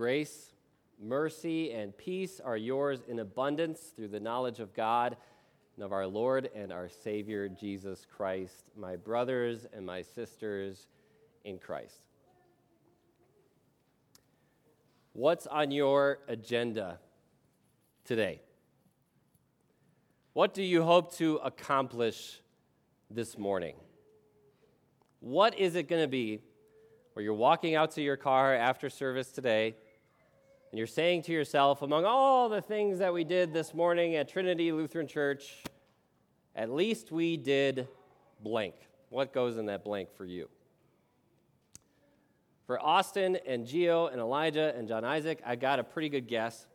Grace, mercy, and peace are yours in abundance through the knowledge of God and of our Lord and our Savior, Jesus Christ, my brothers and my sisters in Christ. What's on your agenda today? What do you hope to accomplish this morning? What is it going to be where you're walking out to your car after service today and you're saying to yourself, among all the things that we did this morning at Trinity Lutheran Church, at least we did blank. What goes in that blank for you? For Austin and Geo and Elijah and John Isaac, I got a pretty good guess.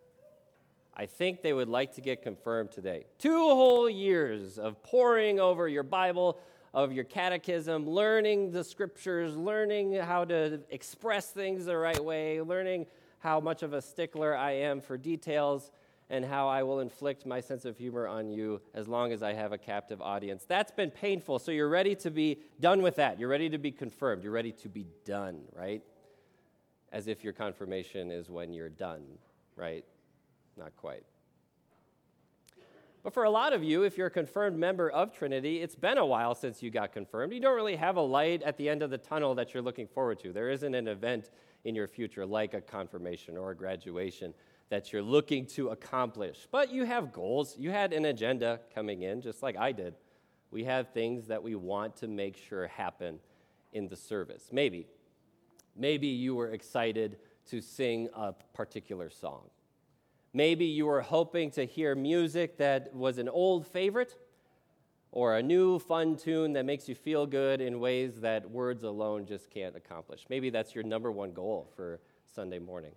I think they would like to get confirmed today. Two whole years of poring over your Bible, of your catechism, learning the scriptures, learning how to express things the right way, learning how much of a stickler I am for details, and how I will inflict my sense of humor on you as long as I have a captive audience. That's been painful. So you're ready to be done with that. You're ready to be confirmed. You're ready to be done, right? As if your confirmation is when you're done, right? Not quite. But for a lot of you, if you're a confirmed member of Trinity, it's been a while since you got confirmed. You don't really have a light at the end of the tunnel that you're looking forward to. There isn't an event in your future like a confirmation or a graduation that you're looking to accomplish. But you have goals. You had an agenda coming in, just like I did. We have things that we want to make sure happen in the service. Maybe. Maybe you were excited to sing a particular song. Maybe you were hoping to hear music that was an old favorite or a new fun tune that makes you feel good in ways that words alone just can't accomplish. Maybe that's your number one goal for Sunday morning.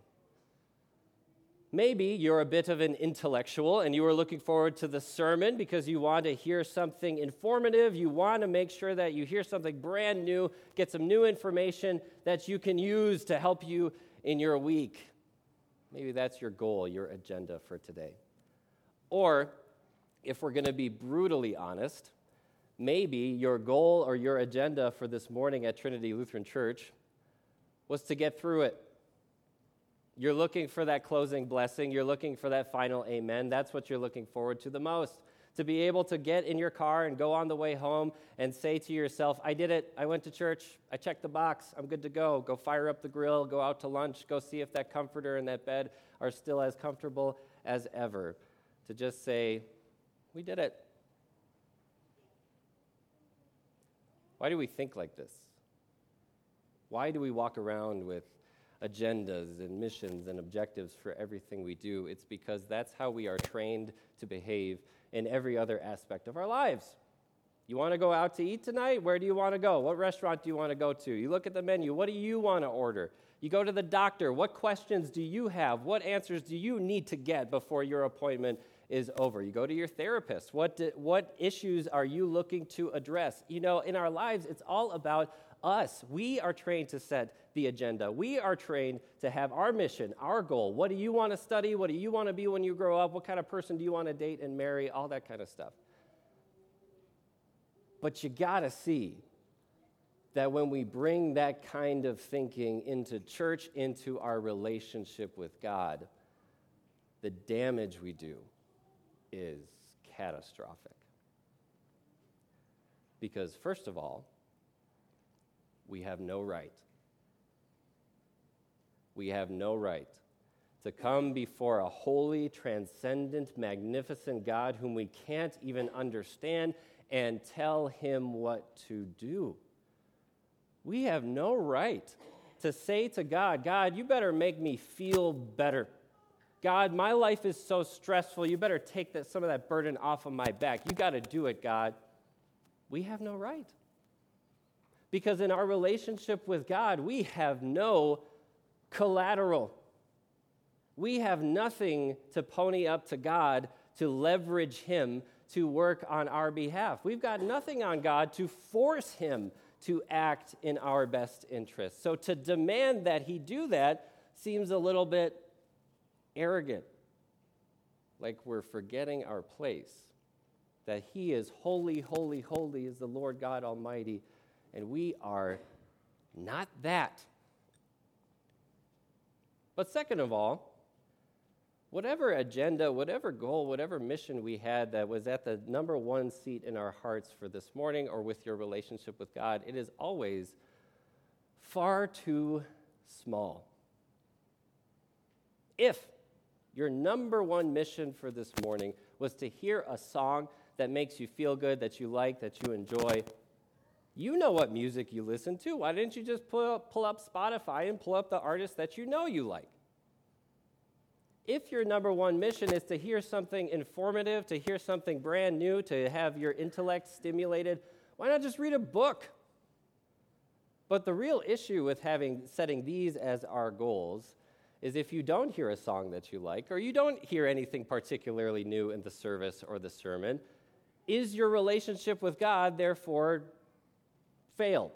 Maybe you're a bit of an intellectual and you are looking forward to the sermon because you want to hear something informative. You want to make sure that you hear something brand new, get some new information that you can use to help you in your week. Maybe that's your goal, your agenda for today. Or, if we're going to be brutally honest, maybe your goal or your agenda for this morning at Trinity Lutheran Church was to get through it. You're looking for that closing blessing, you're looking for that final amen. That's what you're looking forward to the most to be able to get in your car and go on the way home and say to yourself, I did it. I went to church. I checked the box. I'm good to go. Go fire up the grill. Go out to lunch. Go see if that comforter and that bed are still as comfortable as ever. To just say, We did it. Why do we think like this? Why do we walk around with agendas and missions and objectives for everything we do? It's because that's how we are trained to behave in every other aspect of our lives. You want to go out to eat tonight? Where do you want to go? What restaurant do you want to go to? You look at the menu. What do you want to order? You go to the doctor. What questions do you have? What answers do you need to get before your appointment is over? You go to your therapist. What, do, what issues are you looking to address? You know, in our lives, it's all about us. We are trained to set the agenda. We are trained to have our mission, our goal. What do you want to study? What do you want to be when you grow up? What kind of person do you want to date and marry? All that kind of stuff. But you got to see that when we bring that kind of thinking into church, into our relationship with God, the damage we do is catastrophic. Because, first of all, we have no right. We have no right to come before a holy, transcendent, magnificent God whom we can't even understand and tell him what to do. We have no right to say to God, God, you better make me feel better. God, my life is so stressful. You better take that, some of that burden off of my back. You got to do it, God. We have no right. Because in our relationship with God, we have no collateral. We have nothing to pony up to God to leverage Him to work on our behalf. We've got nothing on God to force Him to act in our best interest. So to demand that He do that seems a little bit arrogant, like we're forgetting our place. That He is holy, holy, holy is the Lord God Almighty and we are not that. But second of all, whatever agenda, whatever goal, whatever mission we had that was at the number one seat in our hearts for this morning or with your relationship with God, it is always far too small. If your number one mission for this morning was to hear a song that makes you feel good, that you like, that you enjoy, you know what music you listen to. Why didn't you just pull up, pull up Spotify and pull up the artists that you know you like? If your number one mission is to hear something informative, to hear something brand new, to have your intellect stimulated, why not just read a book? But the real issue with having setting these as our goals is if you don't hear a song that you like, or you don't hear anything particularly new in the service or the sermon, is your relationship with God therefore failed?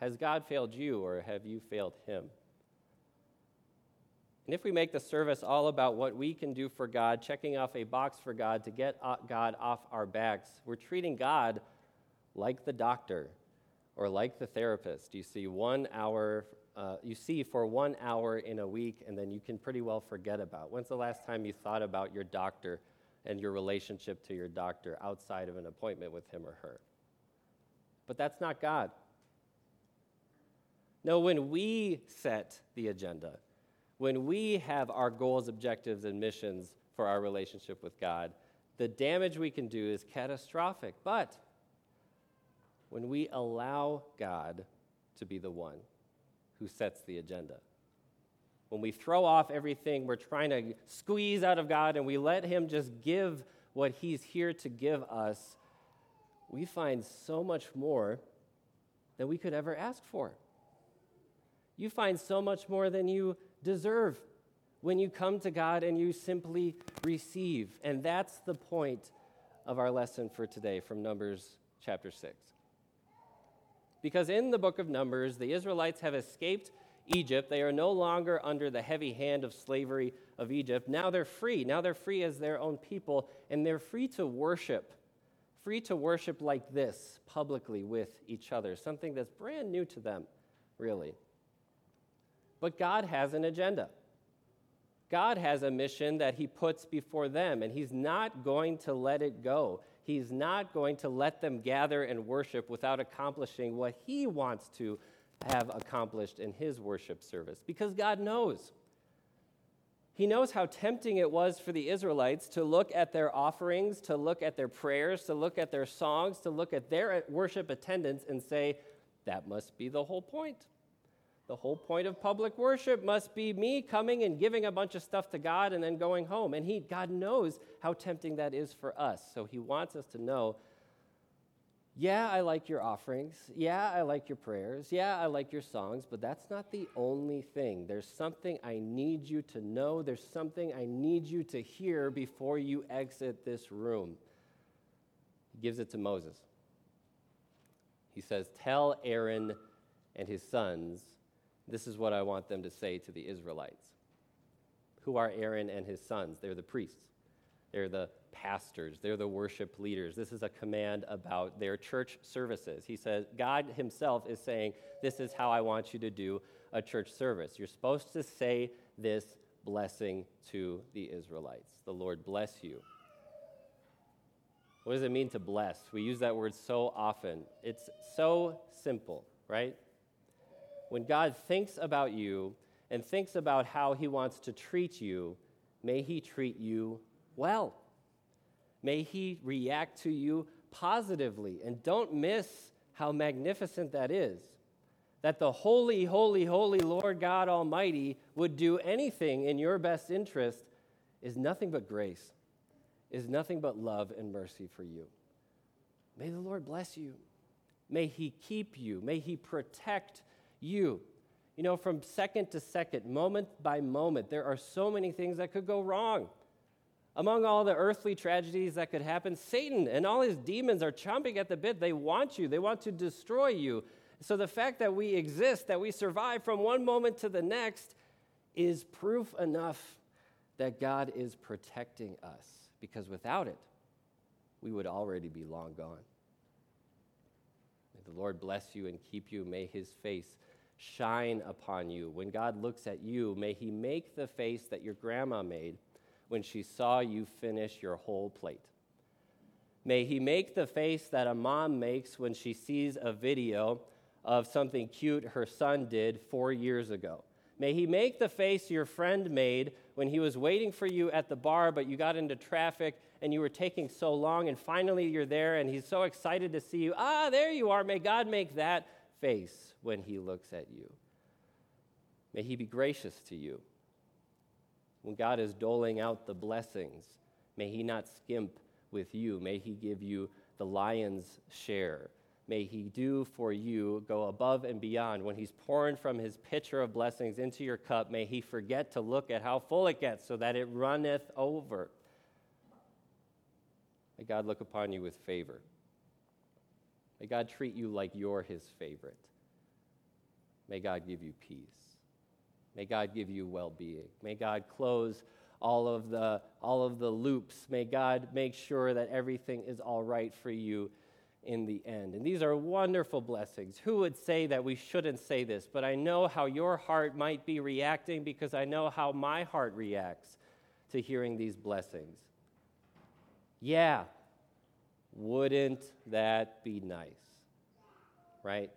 Has God failed you, or have you failed him? And if we make the service all about what we can do for God, checking off a box for God to get God off our backs, we're treating God like the doctor or like the therapist. You see one hour, uh, you see for one hour in a week, and then you can pretty well forget about. When's the last time you thought about your doctor and your relationship to your doctor outside of an appointment with him or her? But that's not God. No, when we set the agenda, when we have our goals, objectives, and missions for our relationship with God, the damage we can do is catastrophic. But when we allow God to be the one who sets the agenda, when we throw off everything we're trying to squeeze out of God and we let Him just give what He's here to give us, we find so much more than we could ever ask for. You find so much more than you deserve when you come to God and you simply receive. And that's the point of our lesson for today from Numbers chapter 6. Because in the book of Numbers, the Israelites have escaped Egypt. They are no longer under the heavy hand of slavery of Egypt. Now they're free. Now they're free as their own people, and they're free to worship. Free to worship like this publicly with each other, something that's brand new to them, really. But God has an agenda. God has a mission that He puts before them, and He's not going to let it go. He's not going to let them gather and worship without accomplishing what He wants to have accomplished in His worship service, because God knows. He knows how tempting it was for the Israelites to look at their offerings, to look at their prayers, to look at their songs, to look at their worship attendance and say, that must be the whole point. The whole point of public worship must be me coming and giving a bunch of stuff to God and then going home. And he, God knows how tempting that is for us. So he wants us to know yeah, I like your offerings. Yeah, I like your prayers. Yeah, I like your songs, but that's not the only thing. There's something I need you to know. There's something I need you to hear before you exit this room. He gives it to Moses. He says, Tell Aaron and his sons this is what I want them to say to the Israelites. Who are Aaron and his sons? They're the priests, they're the pastors, they're the worship leaders. This is a command about their church services. He says, God Himself is saying, This is how I want you to do a church service. You're supposed to say this blessing to the Israelites. The Lord bless you. What does it mean to bless? We use that word so often. It's so simple, right? When God thinks about you and thinks about how he wants to treat you, may he treat you well. May he react to you positively. And don't miss how magnificent that is. That the holy, holy, holy Lord God Almighty would do anything in your best interest is nothing but grace, is nothing but love and mercy for you. May the Lord bless you. May he keep you. May he protect you. You know, from second to second, moment by moment, there are so many things that could go wrong. Among all the earthly tragedies that could happen, Satan and all his demons are chomping at the bit. They want you, they want to destroy you. So the fact that we exist, that we survive from one moment to the next, is proof enough that God is protecting us. Because without it, we would already be long gone. The Lord bless you and keep you. May his face shine upon you. When God looks at you, may He make the face that your grandma made when she saw you finish your whole plate. May He make the face that a mom makes when she sees a video of something cute her son did four years ago. May He make the face your friend made when he was waiting for you at the bar, but you got into traffic and you were taking so long, and finally you're there, and He's so excited to see you. Ah, there you are. May God make that face when He looks at you. May He be gracious to you. When God is doling out the blessings, may He not skimp with you. May He give you the lion's share. May He do for you, go above and beyond. When He's pouring from His pitcher of blessings into your cup, may He forget to look at how full it gets so that it runneth over. May God look upon you with favor. May God treat you like you're His favorite. May God give you peace. May God give you well being. May God close all of, the, all of the loops. May God make sure that everything is all right for you in the end. And these are wonderful blessings. Who would say that we shouldn't say this? But I know how your heart might be reacting because I know how my heart reacts to hearing these blessings. Yeah, wouldn't that be nice? Right?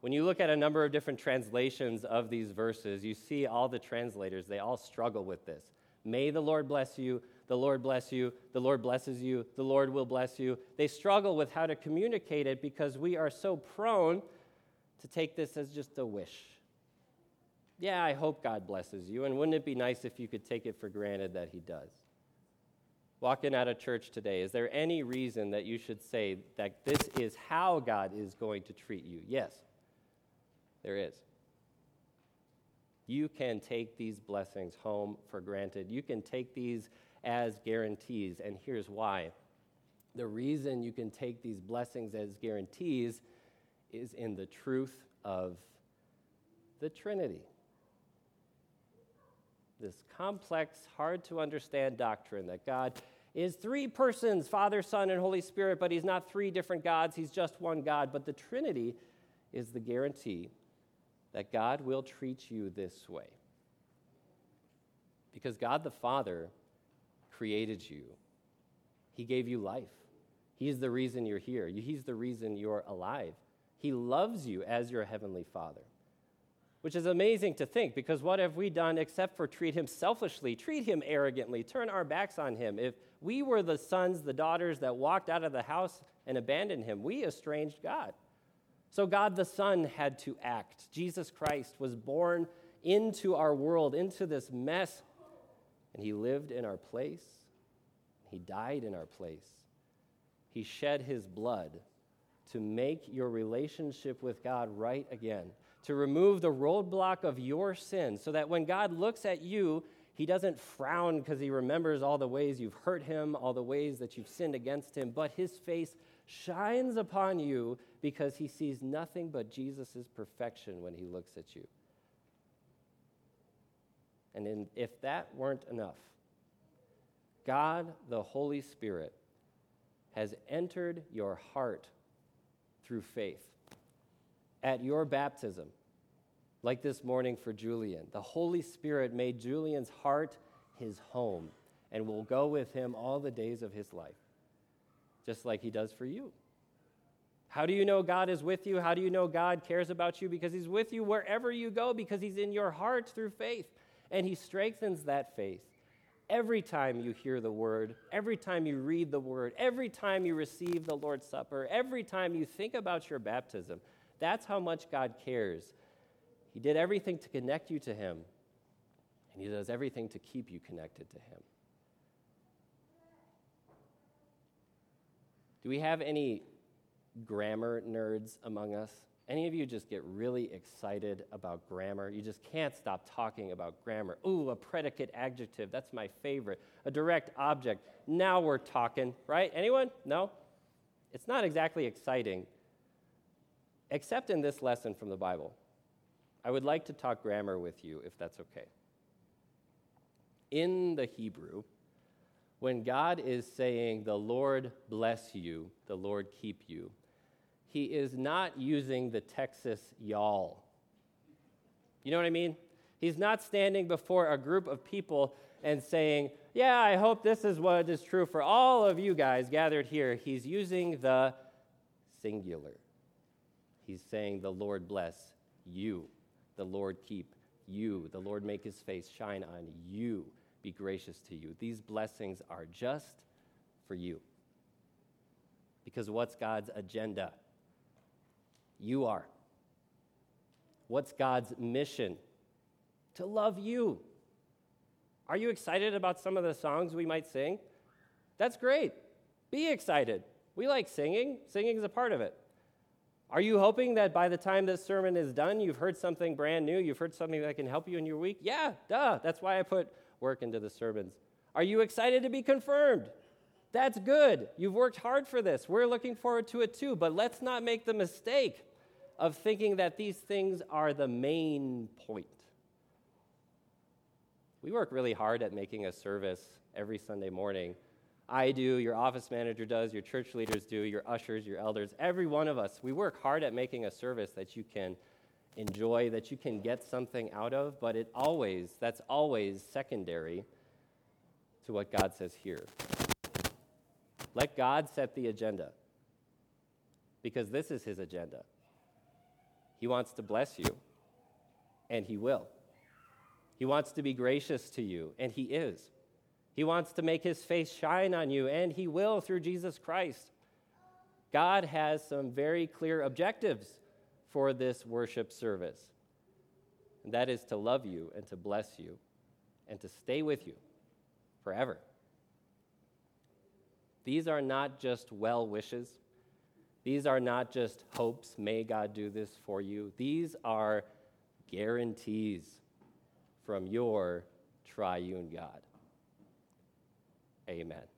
When you look at a number of different translations of these verses, you see all the translators, they all struggle with this. May the Lord bless you, the Lord bless you, the Lord blesses you, the Lord will bless you. They struggle with how to communicate it because we are so prone to take this as just a wish. Yeah, I hope God blesses you, and wouldn't it be nice if you could take it for granted that He does? Walking out of church today, is there any reason that you should say that this is how God is going to treat you? Yes. There is. You can take these blessings home for granted. You can take these as guarantees, and here's why. The reason you can take these blessings as guarantees is in the truth of the Trinity. This complex, hard to understand doctrine that God is three persons Father, Son, and Holy Spirit, but He's not three different gods, He's just one God. But the Trinity is the guarantee that God will treat you this way. Because God the Father created you, He gave you life. He's the reason you're here, He's the reason you're alive. He loves you as your Heavenly Father. Which is amazing to think because what have we done except for treat him selfishly, treat him arrogantly, turn our backs on him? If we were the sons, the daughters that walked out of the house and abandoned him, we estranged God. So God the Son had to act. Jesus Christ was born into our world, into this mess, and he lived in our place. He died in our place. He shed his blood to make your relationship with God right again, to remove the roadblock of your sin, so that when God looks at you, he doesn't frown because he remembers all the ways you've hurt him, all the ways that you've sinned against him, but his face shines upon you because he sees nothing but Jesus' perfection when he looks at you. And in, if that weren't enough, God, the Holy Spirit, has entered your heart through faith. At your baptism, like this morning for Julian, the Holy Spirit made Julian's heart his home and will go with him all the days of his life just like He does for you. How do you know God is with you? How do you know God cares about you? Because He's with you wherever you go, because He's in your heart through faith. And He strengthens that faith every time you hear the word, every time you read the word, every time you receive the Lord's Supper, every time you think about your baptism. That's how much God cares. He did everything to connect you to Him, and He does everything to keep you connected to Him. Do we have any grammar nerds among us? Any of you just get really excited about grammar? You just can't stop talking about grammar. Ooh, a predicate adjective, that's my favorite. A direct object, now we're talking, right? Anyone? No? It's not exactly exciting, except in this lesson from the Bible. I would like to talk grammar with you, if that's okay. In the Hebrew, when God is saying, The Lord bless you, the Lord keep you, he is not using the Texas y'all. You know what I mean? He's not standing before a group of people and saying, Yeah, I hope this is what is true for all of you guys gathered here. He's using the singular. He's saying, The Lord bless you, the Lord keep you, the Lord make his face shine on you, be gracious to you. These blessings are just for you. Because what's God's agenda? You are. What's God's mission? To love you. Are you excited about some of the songs we might sing? That's great. Be excited. We like singing, singing is a part of it. Are you hoping that by the time this sermon is done, you've heard something brand new? You've heard something that can help you in your week? Yeah, duh. That's why I put work into the sermons. Are you excited to be confirmed? That's good. You've worked hard for this. We're looking forward to it too. But let's not make the mistake of thinking that these things are the main point. We work really hard at making a service every Sunday morning. I do, your office manager does, your church leaders do, your ushers, your elders, every one of us. We work hard at making a service that you can enjoy, that you can get something out of, but it always, that's always secondary to what God says here. Let God set the agenda because this is his agenda. He wants to bless you, and he will. He wants to be gracious to you, and He is. He wants to make His face shine on you, and He will through Jesus Christ. God has some very clear objectives for this worship service, and that is to love you and to bless you and to stay with you forever. These are not just well wishes. These are not just hopes, may God do this for you. These are guarantees from your triune God. Amen.